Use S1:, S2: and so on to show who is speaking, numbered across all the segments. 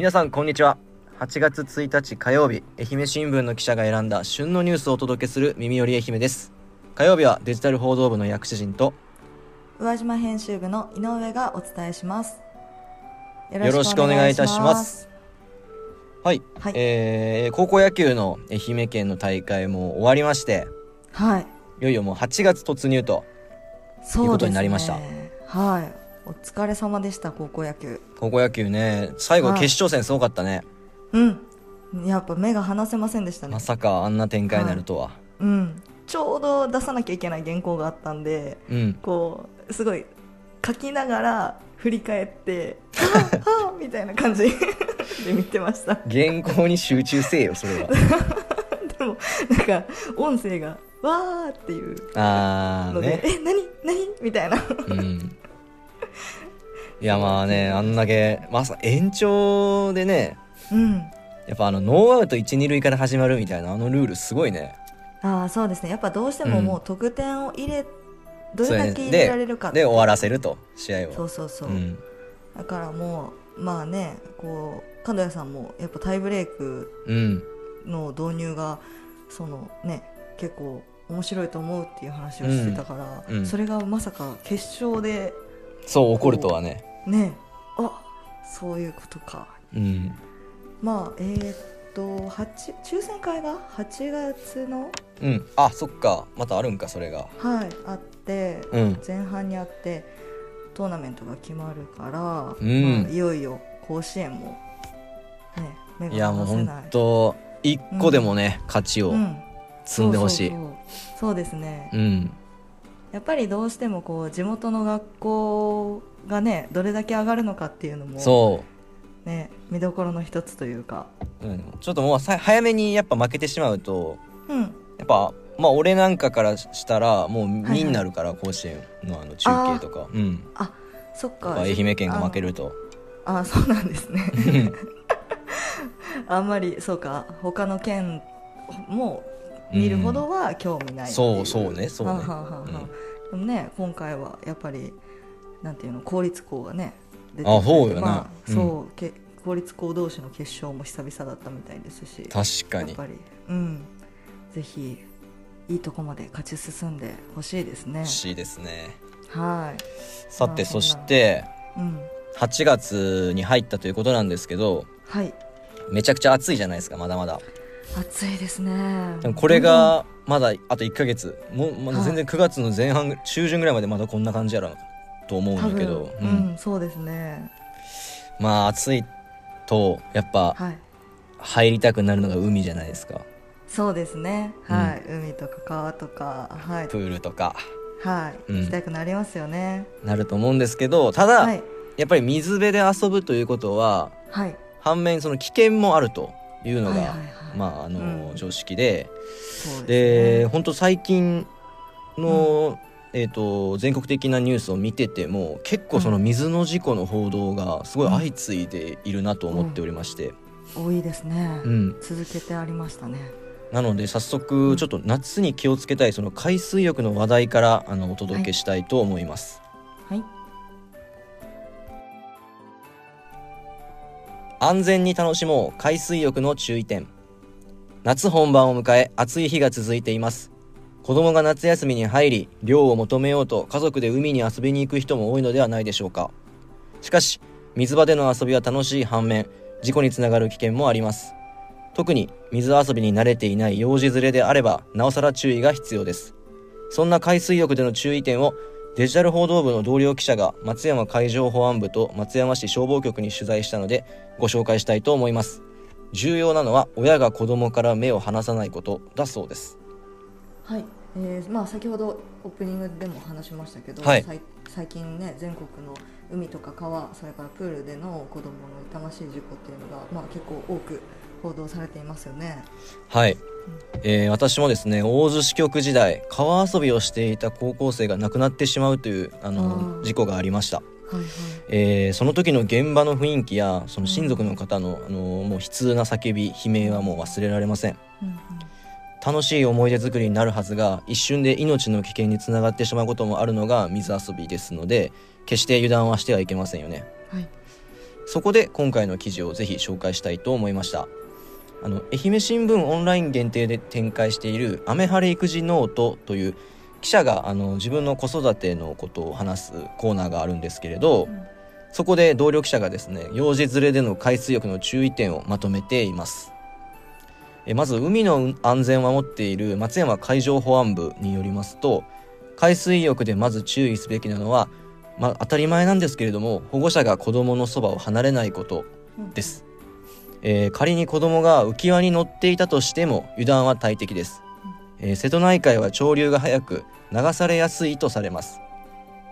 S1: 皆さんこんにちは。8月1日火曜日愛媛新聞の記者が選んだ旬のニュースをお届けする耳より愛媛です。火曜日はデジタル報道部の薬師陣と
S2: 宇和島編集部の井上がお伝えします。よ
S1: よろしくお願いいたします。はい、
S2: はい。
S1: えー高校野球の愛媛県の大会も終わりまして
S2: はい。
S1: いよいよもう8月突入と
S2: そう
S1: いうことになりました。
S2: はいお疲れ様でした高校野球。
S1: 高校野球ね。最後
S2: はい。
S1: 決勝戦すごかったね、
S2: うん。やっぱ目が離せませんでしたね。
S1: まさかあんな展開になるとは、
S2: うん。ちょうど出さなきゃいけない原稿があったんで
S1: うん。
S2: こうすごい書きながら振り返って「はあはあ」みたいな感じ で見てました。
S1: 原稿に集中せえよそれは。
S2: でもなんか音声が「わー」っていうので「
S1: あーね。
S2: え何？何?」みたいな。
S1: うんいやまあねあんだけまさ延長でね
S2: うん。
S1: やっぱあのノーアウト1、2塁から始まるみたいなあのルールすごいね。
S2: ああそうですね。やっぱどうしても
S1: うん。
S2: もう得点を入れ、どれだけ入
S1: で
S2: れられるか。
S1: で終わらせると試合を。
S2: そうそうそう、
S1: ん、
S2: だからもうまあねこう角谷さんもやっぱタイブレーク
S1: うん、
S2: の導入がそのね結構面白いと思うっていう話をしてたから、
S1: うん。うん。
S2: それがまさか決勝で
S1: そう怒るとはね。
S2: ね。あそういうことか。
S1: うん、
S2: まあえーっと八抽選会が？8月の？
S1: うん、あそっか。またあるんかそれが。
S2: はいあって、
S1: うん、
S2: 前半にあってトーナメントが決まるから、
S1: うん。
S2: まあいよいよ甲子園もね目が
S1: いやもう
S2: 離せない。
S1: 本当一個でもね、勝ちを
S2: うん
S1: 積んでほしい。
S2: そうですね、
S1: うん、
S2: やっぱりどうしてもこう地元の学校がねどれだけ上がるのかっていうのも
S1: そ
S2: ね見どころの一つというか。
S1: う、うん、ちょっともうさ早めにやっぱ負けてしまうと
S2: うん。
S1: やっぱまあ俺なんかからしたらもう
S2: はい
S1: 2になるから、甲子園のあの中継とか、うん、
S2: あそっか。
S1: ぱ愛媛県が負けると。
S2: ああそうなんですね。あんまりそうか。他の県も見るほどは興味ないってい
S1: そうそうねそうね。
S2: はあはあはあはあでもね今回はやっぱりなんていうの公立校がね出て
S1: あそうよな。
S2: まあ
S1: うん。
S2: そう、け公立校同士の決勝も久々だったみたいですし
S1: 確かに。
S2: やっぱりうん。ぜひいいとこまで勝ち進んでほしいですね。
S1: 欲しいですね。
S2: はい。
S1: さてそして
S2: うん。
S1: 8月に入ったということなんですけど
S2: はい。
S1: めちゃくちゃ暑いじゃないですかまだまだ
S2: 暑いですね。
S1: でもこれがまだあと1ヶ月。もうまだ
S2: はい。
S1: 全然9月の前半中旬ぐらいまでまだこんな感じやろと思うんだけど、
S2: う
S1: うん。
S2: ん、そうですね。
S1: まあ暑いとやっぱ
S2: はい。
S1: 入りたくなるのが海じゃないですか。
S2: そうですね。はい、海とか川とかはい。
S1: プールとか。
S2: はい、
S1: うん。
S2: 行きたくなりますよね。
S1: なると思うんですけどただ、
S2: はい。
S1: やっぱり水辺で遊ぶということは
S2: はい。
S1: 反面その危険もあるというのが、
S2: はいはいはい。
S1: まああの、
S2: うん。
S1: 常識で。で
S2: ね。
S1: 本当最近の、えー、と全国的なニュースを見てても結構その水の事故の報道がすごい相次いでいるなと思っておりまして、
S2: 多いですね、
S1: うん。
S2: 続けてありましたね。
S1: なので早速ちょっと夏に気をつけたいその海水浴の話題からあのお届けしたいと思います。
S2: はい
S1: 安全に楽しもう海水浴の注意点。夏本番を迎え暑い日が続いています。子供が夏休みに入り涼を求めようと家族で海に遊びに行く人も多いのではないでしょうか。しかし水場での遊びは楽しい反面事故につながる危険もあります。特に水遊びに慣れていない幼児連れであればなおさら注意が必要です。そんな海水浴での注意点をデジタル報道部の同僚記者が松山海上保安部と松山市消防局に取材したのでご紹介したいと思います。重要なのは親が子供から目を離さないことだそうです。
S2: はい、えーまあ、先ほどオープニングでも話しましたけど、
S1: はい。
S2: 最近ね全国の海とか川それからプールでの子どもの痛ましい事故っていうのが、まあ、結構多く報道されていますよね。
S1: はい、えー私もですね大洲支局時代川遊びをしていた高校生が亡くなってしまうというあの事故がありました。
S2: はいはい。
S1: えーその時の現場の雰囲気やその親族の方の,、あのもう悲痛な叫び悲鳴はもう忘れられません。
S2: うんうん。
S1: 楽しい思い出作りになるはずが一瞬で命の危険につながってしまうこともあるのが水遊びですので決して油断はしてはいけませんよね。
S2: はい。
S1: そこで今回の記事をぜひ紹介したいと思いましたあの愛媛新聞オンライン限定で展開している「雨晴れ育児ノート」という記者があの自分の子育てのことを話すコーナーがあるんですけれど、
S2: うん。
S1: そこで同僚記者がですね幼児連れでの海水浴の注意点をまとめています。えまず海の安全を守っている松山海上保安部によりますと海水浴でまず注意すべきなのは、まあ、当たり前なんですけれども保護者が子どものそばを離れないことです、えー仮に子供が浮き輪に乗っていたとしても油断は大敵です、えー瀬戸内海は潮流が速く流されやすいとされます。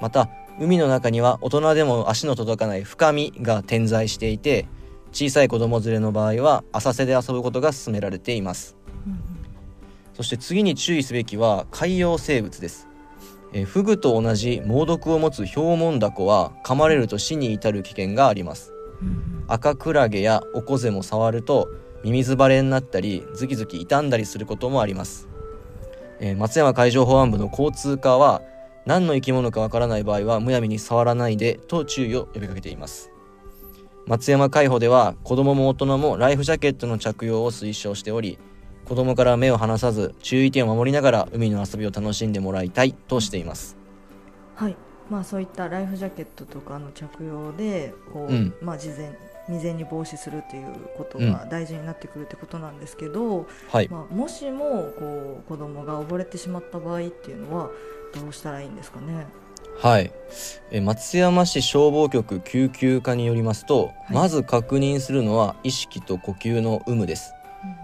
S1: また海の中には大人でも足の届かない深みが点在していて小さい子供連れの場合は浅瀬で遊ぶことが勧められています。
S2: うん
S1: そして次に注意すべきは海洋生物です、えーフグと同じ猛毒を持つヒョウモンダコは噛まれると死に至る危険があります。
S2: うん
S1: 赤クラゲやオコゼも触るとミミズバレになったりズキズキ傷んだりすることもあります、えー松山海上保安部の交通課は何の生き物かわからない場合はむやみに触らないでと注意を呼びかけています。松山海保では子供も大人もライフジャケットの着用を推奨しており子供から目を離さず注意点を守りながら海の遊びを楽しんでもらいたいとしています。
S2: はい。まあそういったライフジャケットとかの着用でこう、
S1: うん。
S2: まあ事前未然に防止するということが大事になってくるってことなんですけど、
S1: はい。
S2: まあ、もしもこう子供が溺れてしまった場合っていうのはどうしたらいいんですかね？
S1: はい、えー松山市消防局救急課によりますと、
S2: い。
S1: まず確認するのは意識と呼吸の有無です。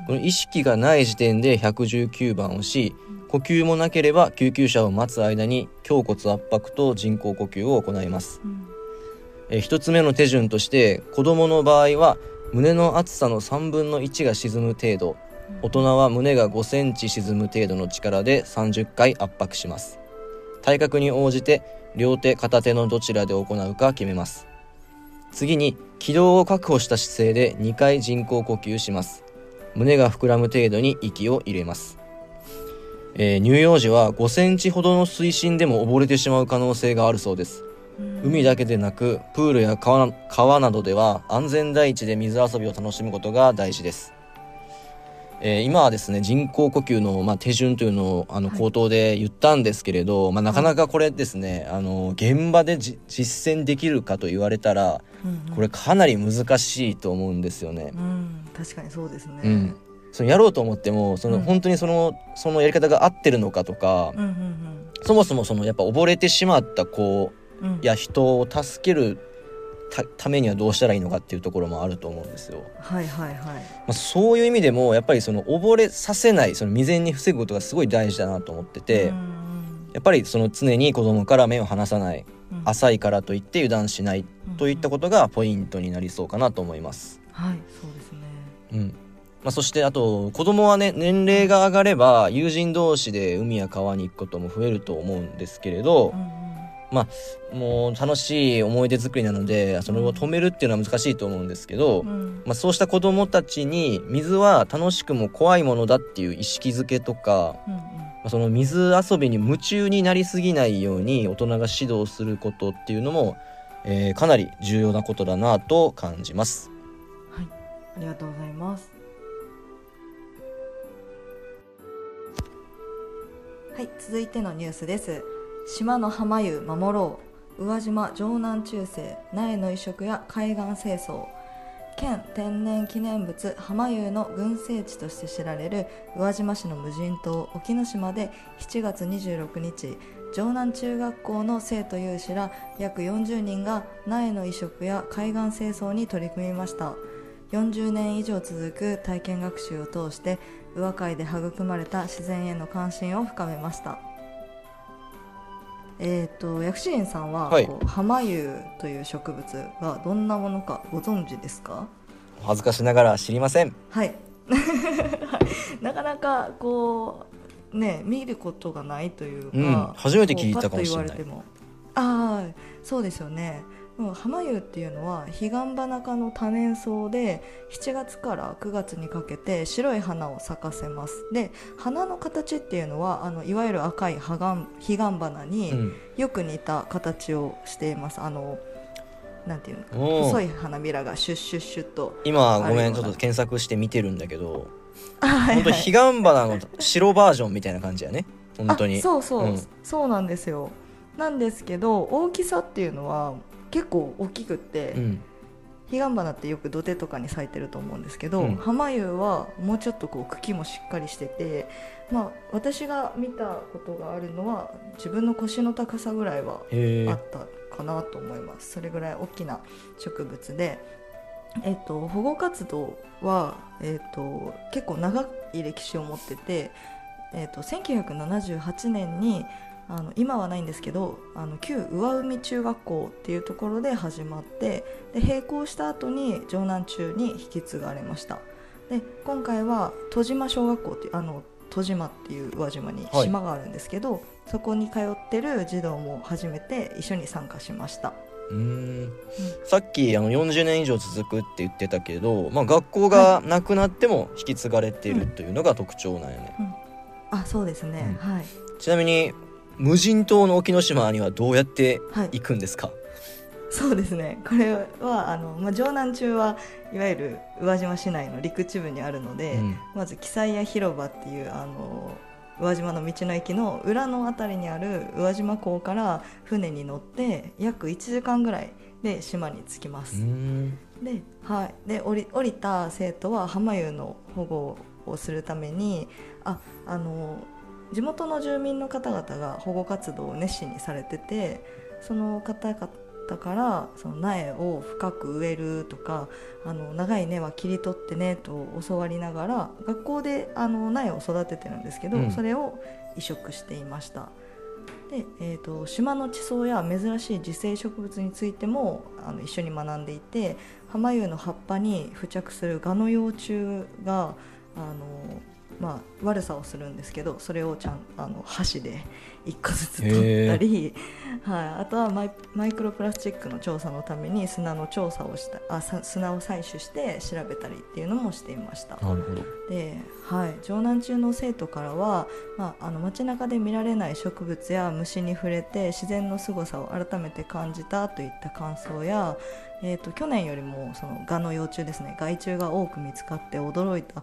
S1: この意識がない時点で119番をし呼吸もなければ救急車を待つ間に胸骨圧迫と人工呼吸を行います。
S2: うん。
S1: えー一つ目の手順として子どもの場合は胸の厚さの3分の1が沈む程度。大人は胸が5センチ沈む程度の力で30回圧迫します。体格に応じて両手片手のどちらで行うか決めます。次に気道を確保した姿勢で2回人工呼吸します。胸が膨らむ程度に息を入れます、えー乳幼児は5センチほどの水深でも溺れてしまう可能性があるそうです。海だけでなくプールや川な川などでは安全第一で水遊びを楽しむことが大事です、えー今はですね人工呼吸の、まあ、手順というのをあの
S2: はい。
S1: 口頭で言ったんですけれど、まあ、なかなかこれですねあの現場でじ実践できるかと言われたら
S2: うんうん。
S1: これかなり難しいと思うんですよね。
S2: う。ん確かにそうですね。
S1: うんそのやろうと思ってもその、
S2: うん
S1: 本当にそのそのやり方が合ってるのかとか、
S2: うんうん
S1: そもそもそのやっぱ溺れてしまった子
S2: うんうん
S1: や人を助けるたためにはどうしたらいいのかっていうところもあると思うんですよ。
S2: はいはいはい。
S1: まあ、そういう意味でもやっぱりその溺れさせないその未然に防ぐことがすごい大事だなと思ってて、
S2: うん
S1: やっぱりその常に子供から目を離さない
S2: うん
S1: 浅いからといって油断しないといったことがポイントになりそうかなと思います。
S2: はいそうですね。
S1: うんまあ、そしてあと子供はね年齢が上がれば友人同士で海や川に行くことも増えると思うんですけれど、
S2: うんうん
S1: もう楽しい思い出作りなのでそれを止めるっていうのは難しいと思うんですけど、
S2: うん
S1: まあ、そうした子どもたちに水は楽しくも怖いものだっていう意識づけとか、
S2: うん
S1: その水遊びに夢中になりすぎないように大人が指導することっていうのも、えーかなり重要なことだなと感じます。
S2: はいありがとうございます。はい続いてのニュースです。島の浜湯守ろう。宇和島城南中世苗の移植や海岸清掃。県天然記念物浜湯の群生地として知られる宇和島市の無人島沖ノ島で7月26日城南中学校の生徒有志ら約40人が苗の移植や海岸清掃に取り組みました。40年以上続く体験学習を通して宇和海で育まれた自然への関心を深めました。えー、と薬師院さんは、
S1: はい。
S2: 浜湯という植物がどんなものかご存知ですか？
S1: 恥ずかしながら知りません。
S2: はい。なかなかこうね見ることがないというか、
S1: うん。初めて聞いたかもしれない。
S2: こうパッと言われても。ああそうですよねもう浜湯っていうのは彼岸花科の多年草で7月から9月にかけて白い花を咲かせます。で花の形っていうのはあのいわゆる赤い彼岸花に
S1: うん。
S2: よく似た形をしています。あのなんていうの細い花びらがシュッシュッシュッと
S1: 今ごめんちょっと検索して見てるんだけど本当
S2: はい。
S1: 彼岸花の白バージョンみたいな感じやね。本当に。
S2: あそうそう、
S1: うん。
S2: そうなんですよ。なんですけど大きさっていうのは結構大きくって、
S1: うん。
S2: 彼岸花ってよく土手とかに咲いてると思うんですけど、
S1: うん。
S2: 浜湯はもうちょっとこう茎もしっかりしてて、まあ、私が見たことがあるのは自分の腰の高さぐらいはあったかなと思います。それぐらい大きな植物で、えっと保護活動は、えっと結構長い歴史を持ってて、えっと1978年にあの今はないんですけどあの旧上海中学校っていうところで始まってで並行した後に城南中に引き継がれました。で今回は戸島小学校っていうあの戸島っていう宇和島に
S1: はい。
S2: 島があるんですけど、そこに通ってる児童も初めて一緒に参加しました。
S1: うーん。さっきあの40年以上続くって言ってたけど、まあ、学校がなくなっても引き継がれているというのが特徴なんよね、
S2: あそうですね、はい。
S1: ちなみに無人島の沖ノ島にはどうやって
S2: はい。
S1: 行くんですか、
S2: そうですね。これはあの、まあ、城南中はいわゆる宇和島市内の陸地部にあるので、
S1: うん。
S2: まず記載屋広場っていうあの宇和島の道の駅の裏の辺りにある宇和島港から船に乗って約1時間ぐらいで島に着きます、で,、はい、で降り降りた生徒は浜湯の保護をするためにああの地元の住民の方々が保護活動を熱心にされててその方々からその苗を深く植えるとかあの長い根は切り取ってねと教わりながら学校であの苗を育ててるんですけど、
S1: うん
S2: それを移植していました。で、えー、と島の地層や珍しい自生植物についてもあの一緒に学んでいて浜湯の葉っぱに付着するガの幼虫があの、まあ、悪さをするんですけどそれをちゃんあの箸で一個ずつ取ったり、はい、あとはマイマイクロプラスチックの調査のために砂の調査をしたあさ砂を採取して調べたりっていうのもしていました。
S1: なるほど。
S2: で、はい、城南中の生徒からは、まあ、あの街中で見られない植物や虫に触れて自然の凄さを改めて感じたといった感想や、えー、と去年よりもそのガの幼虫ですね害虫が多く見つかって驚いた、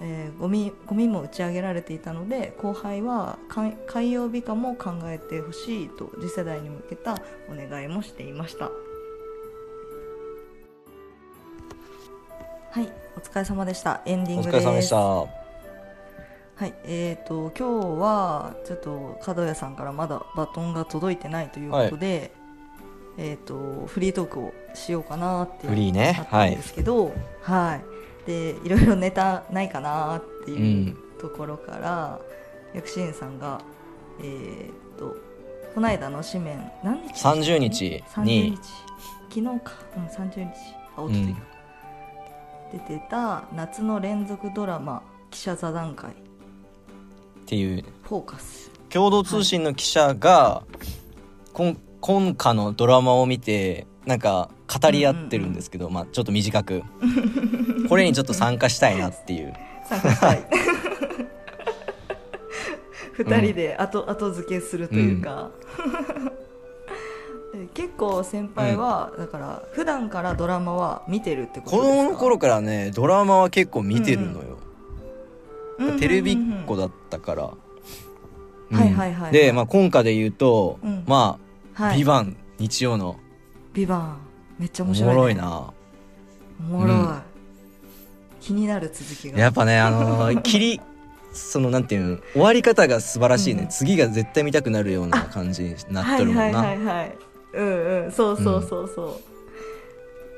S2: えーゴミゴミも打ち上げられていたので後輩は海海洋美化も考えてほしいと次世代に向けたお願いもしていました。はい、お疲れ様でした。エンディン
S1: お
S2: グです。
S1: 疲れ様でした
S2: はい、えー、と今日はちょっと角谷さんからまだバトンが届いてないということで、えー、とフリートークをしようかなってなったんですけど、はいでいろいろネタないかなって
S1: う
S2: いうんところから、薬師院さんが、えー、とこの間の紙面何日でしたっけ
S1: ？30日
S2: 30
S1: に
S2: 日。昨日か、うん、30日。あおとといか、出てた夏の連続ドラマ記者座談会。
S1: っていう。
S2: フォーカス。
S1: 共同通信の記者が、今今夏のドラマを見てなんか語り合ってるんですけど、まあ、ちょっと短く。これにちょっと参加したいなっていう。
S2: 参加したい。二人で後,、後付けするというか、で結構先輩は、だから普段からドラマは見てるってこと
S1: 子
S2: ですか？
S1: 供の頃からねドラマは結構見てるのよ、
S2: うん。うん。
S1: テレビっ子だったから、うん。
S2: はいはいはい。
S1: で、まあ、今回で言うと、
S2: うん。
S1: まあ「
S2: はい。
S1: ビバン日曜の。
S2: ビバンめっちゃ
S1: お
S2: 面白い、ね、
S1: もろいな。
S2: おもろい、
S1: うん。
S2: 気になる続きが。
S1: やっぱねあのー 切りそのなんていうの終わり方が素晴らしいね、
S2: うん。
S1: 次が絶対見たくなるような感じになっとるもんな、
S2: はいはいはいはい。うんうんそうそうそうそ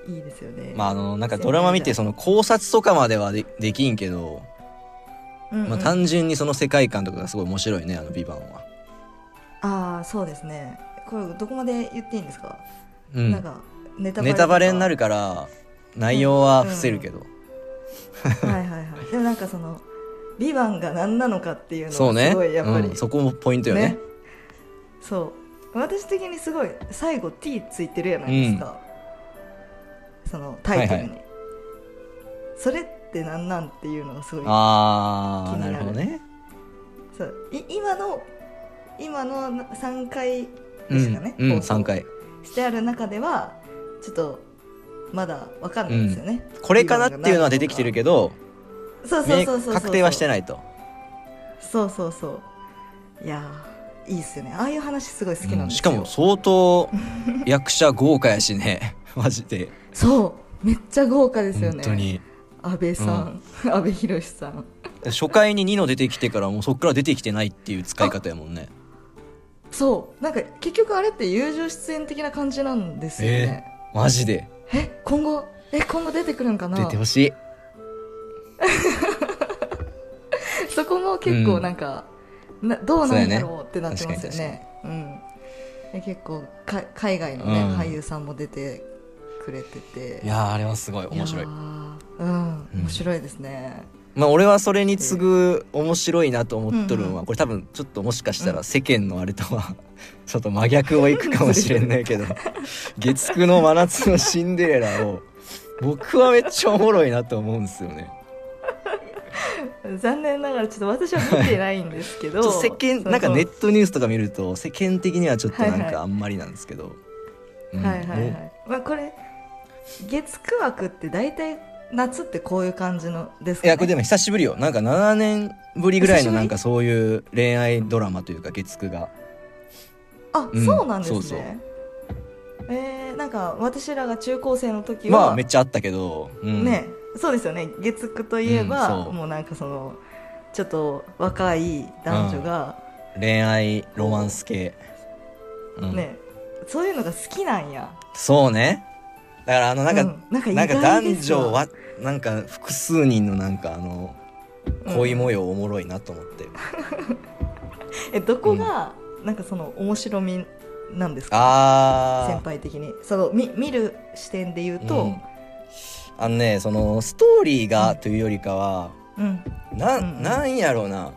S2: う、いいですよね。
S1: まああのなんかドラマ見てその考察とかまではでできんけど、
S2: うんうん。
S1: まあ、単純にその世界観とかがすごい面白いねあの「ビバンは。
S2: ああそうですね。これどこまで言っていいんですか、
S1: うん。
S2: なんかネタバレ
S1: ネタバレにな
S2: る
S1: るから内容は伏せるけど、
S2: はいはいはい。でもなんかその「ビバンが何なのかっていうの
S1: そうね。
S2: がすごいやっぱり、
S1: うん、そこもポイントよね。
S2: そう。私的にすごい最後 T ついてるやないですか、そのタイトルに、
S1: はい
S2: それって何なんっていうのがすごい
S1: ああな
S2: 気になる
S1: るほどね。
S2: そう。い今の今の3回
S1: う
S2: ですかね、
S1: ん、うん、
S2: 放送
S1: 3回。
S2: してある中ではちょっとまだわかんないですよね、
S1: これかなっていうのは出てきてるけど
S2: そうそうそうそうそう
S1: 確定はしてないと。
S2: そうそうそういやーいいっすよね。ああいう話すごい好きなんですよ、
S1: うん。しかも相当役者豪華やしね。マジで。
S2: そう。めっちゃ豪華ですよね。
S1: 本当に。
S2: 安倍さん、安倍博さん。
S1: 初回にニノ出てきてからもうそっから出てきてないっていう使い方やもんね。
S2: そう。なんか結局あれって友情出演的な感じなんですよね
S1: マジで。
S2: え今後え今後出てくるんかな？
S1: 出てほしい。
S2: そこも結構なんか、などうなんだろうってなってますよね。うん。で結構か海外のね、
S1: うん。
S2: 俳優さんも出てくれてて。
S1: いやーあれはすごい。面白い。
S2: うん。面白いですね、
S1: まあ俺はそれに次ぐ面白いなと思っとるのは、
S2: うん
S1: これ多分ちょっともしかしたら世間のあれとは ちょっと真逆をいくかもしれないけど月9の真夏のシンデレラを僕はめっちゃおもろいなと思うんですよね。
S2: 残念ながらちょっと私は見てないんですけど
S1: 世間なんかネットニュースとか見ると世間的にはちょっとなん
S2: はいはい。
S1: かあんまりなんですけど、うん。
S2: はいはいは
S1: も
S2: い、まあ、これ月9枠って大体夏ってこういう感じのですか、ね、
S1: ういやこれでも久しぶりよ。なんか7年ぶりぐらいのなんかそういう恋愛ドラマというか月9が。
S2: あ、
S1: うん。
S2: そうなんですね。
S1: そうそう。
S2: えー、なんか私らが中高生の時は、
S1: まあめっちゃあったけど、うん、
S2: ねそうですよね。月9といえば、
S1: うん
S2: もうなんかそのちょっと若い男女が、
S1: 恋愛ロマンス系、うん。
S2: ねそういうのが好きなんや。
S1: そうね。だからあのなんか、
S2: うん。なんか
S1: 男女はなんか複数人のなんかあの
S2: うん。
S1: 恋模様おもろいなと思って、
S2: えどこが、なんかその面白みなんですか？
S1: あ
S2: 先輩的に。その見見る視点で言う
S1: あ、
S2: と、
S1: うん。あのねそのストーリーがというよりかは、
S2: うん。
S1: な
S2: うんうん。
S1: なんやろうな。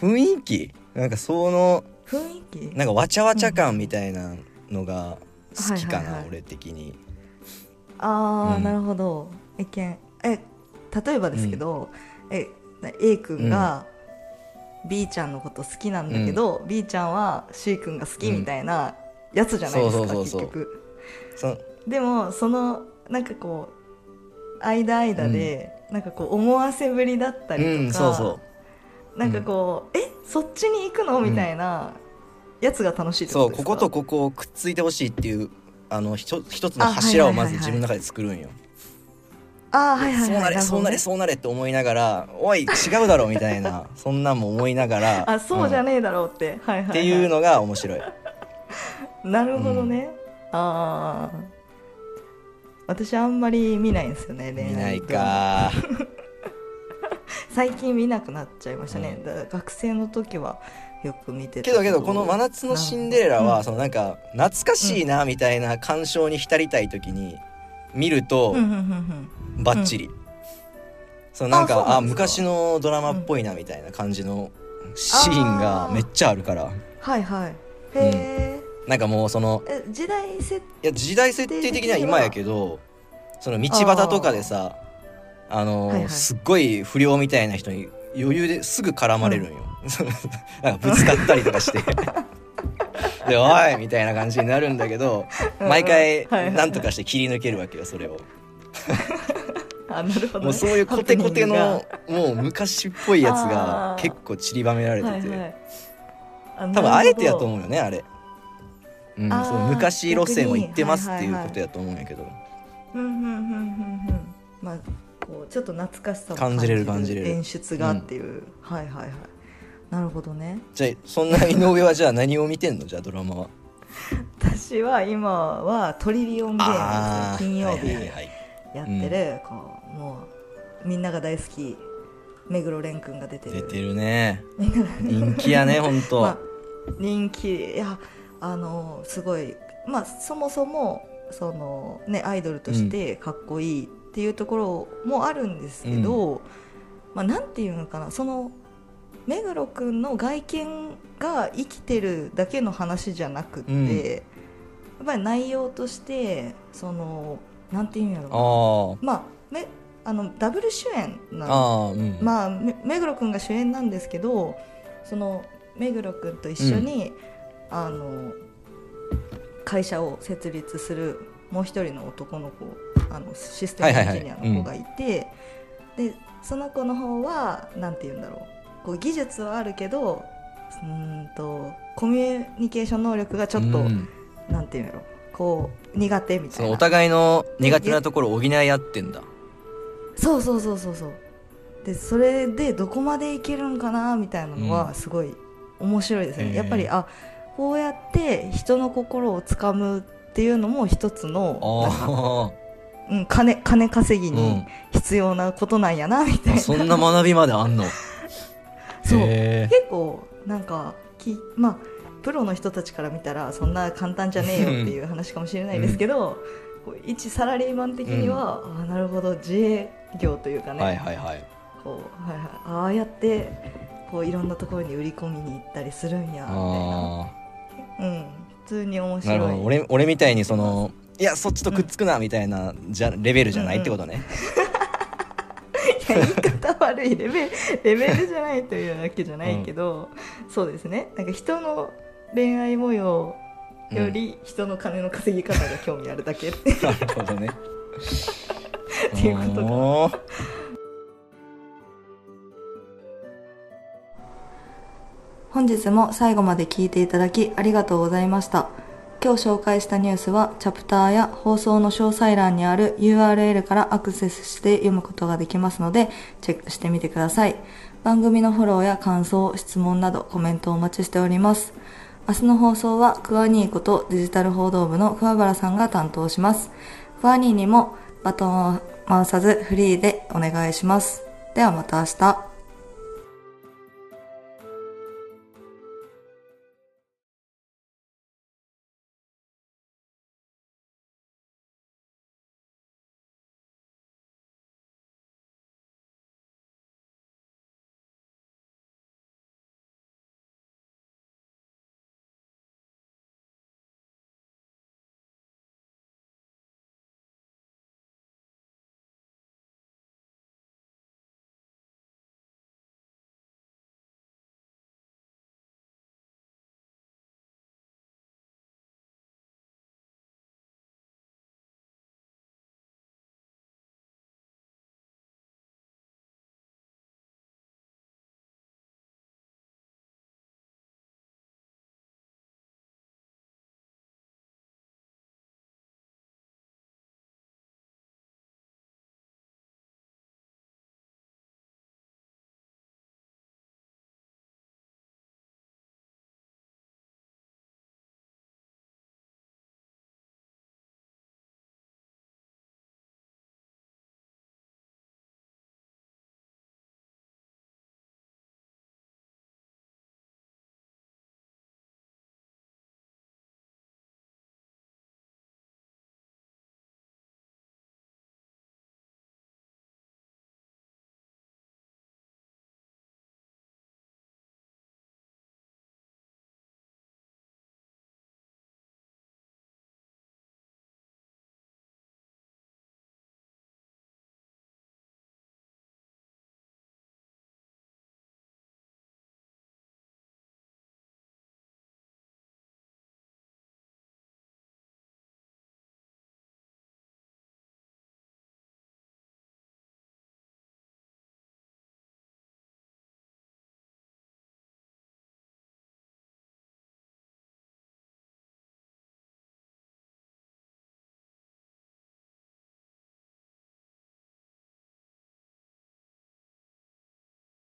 S1: 雰囲気？なんかその
S2: 雰囲気？
S1: なんかわちゃわちゃ感みたいなのが好きかな、俺的に
S2: ああ、
S1: うん。
S2: なるほど。意見え例えばですけど、え A 君が B ちゃんのこと好きなんだけど、B ちゃんは C 君が好きみたいなやつじゃないですか、
S1: そうそうそうそう。
S2: 結局。でもそのなんかこう間間で、なんかこう思わせぶりだったりとか、
S1: うんそうそう。
S2: なんかこう、えそっちに行くの？みたいなやつが楽しいって
S1: そう
S2: ことですか？
S1: こことここをくっついてほしいっていうあのひと一つの柱をまず自分の中で作るんよ。
S2: あーはいはいはい。
S1: そうなれそうなれそうなれって思いながら「おい違うだろ」みたいな そんなんも思いながら
S2: あそうじゃ
S1: ん
S2: ねえだろうって、はいはい、はい、
S1: っていうのが面白い。
S2: なるほどね、ああ私あんまり見ないんですよね恋愛
S1: 見ないか
S2: 最近見なくなっちゃいましたね、だから学生の時はよく見てた
S1: けど。けどこの「真夏のシンデレラは」そのなんか懐かしいなみたいな感傷に浸りたい時に見ると
S2: うん。うんうん。うん
S1: バッチリ。そのなんか？あ昔のドラマっぽいなみたいな感じのシーンがめっちゃあるから。
S2: はいはい。へえ、
S1: なんかもうその
S2: え時代設
S1: いや時代設定的には今やけどその道端とかでさあのー
S2: はいはい。
S1: すっごい不良みたいな人に余裕ですぐ絡まれるんよ、なんかぶつかったりとかして。で「おい!」みたいな感じになるんだけど
S2: うん
S1: 毎回
S2: はいはい
S1: なんとかして切り抜けるわけよそれを。
S2: あなるほど、ね、
S1: もうそういうコテコテの
S2: ハ
S1: もう昔っぽいやつが結構散りばめられてて。
S2: はいはい。あ
S1: 多分あえてやと
S2: う
S1: 思うよねあれ。うん、その昔路線を行ってますっていうことやと思うんやけど、
S2: うんうんうんうんうん。まあこうちょっと懐かしさを
S1: 感じれる感じれる。
S2: 演出がっていう、はいはいはい。なるほどね。
S1: じゃあそんな井上はじゃあ何を見てんの？じゃあドラマは。
S2: 私は今はトリリオンゲーム金曜日やってる、こうもうみんなが大好き目黒蓮くんが出てる。
S1: 出てるね。人気やね本当、
S2: まあ、人気。いやあのすごい。まあそもそもそのねアイドルとしてかっこいいっていうところもあるんですけど、まあなんていうのかなその目黒くんの外見が生きてるだけの話じゃなくって、
S1: うん。
S2: やっぱり内容としてそのなんていうんやろ
S1: あー。
S2: まあめあのダブル主演なの
S1: あーうん。
S2: まあめ目黒君が主演なんですけどその目黒君と一緒に、あの会社を設立するもう一人の男の子あのシステムエンジニアの子がいて、でその子の方はなんて言うんだろう。こう技術はあるけどうんとコミュニケーション能力がちょっと、
S1: うん。
S2: なんていうんやろこう苦手みたいな。
S1: お互いの苦手なところを補い合ってんだ。
S2: そうそうそうそうそう。でそれでどこまでいけるんかなみたいなの
S1: うん。
S2: はすごい面白いですね、
S1: へー
S2: やっぱりあこうやって人の心をつかむっていうのも一つのうん、金金稼ぎに
S1: ん、
S2: 必要なことなんやなみたいな、
S1: あそんな学びまであんの？
S2: そう。
S1: へ
S2: 結構なんかきまあプロの人たちから見たらそんな簡単じゃねえよっていう話かもしれないですけど、こう一サラリーマン的には、あなるほど自営業というかね、
S1: ーはいはいはい。
S2: こうはいはい、ああやってこういろんなところに売り込みに行ったりするんやみたいな、
S1: あ
S2: うん、普通に面白い。
S1: 俺俺みたいにそのいやそっちとくっつくなみたいなじゃレベルじゃないってことね、
S2: いや言い方悪いレベルレベルじゃないというわけじゃないけど、そうですね。なんか人の恋愛模様より人の金の稼ぎ方が興味あるだけって、
S1: なるほどね。
S2: っていうことか本日も最後まで聞いていただきありがとうございました今日紹介したニュースはチャプターや放送の詳細欄にある URL からアクセスして読むことができますのでチェックしてみてください。番組のフォローや感想質問などコメントをお待ちしております。明日の放送はクワニーことデジタル報道部の桑原さんが担当します。クワニーにもバトンを回さずフリーでお願いします。ではまた明日。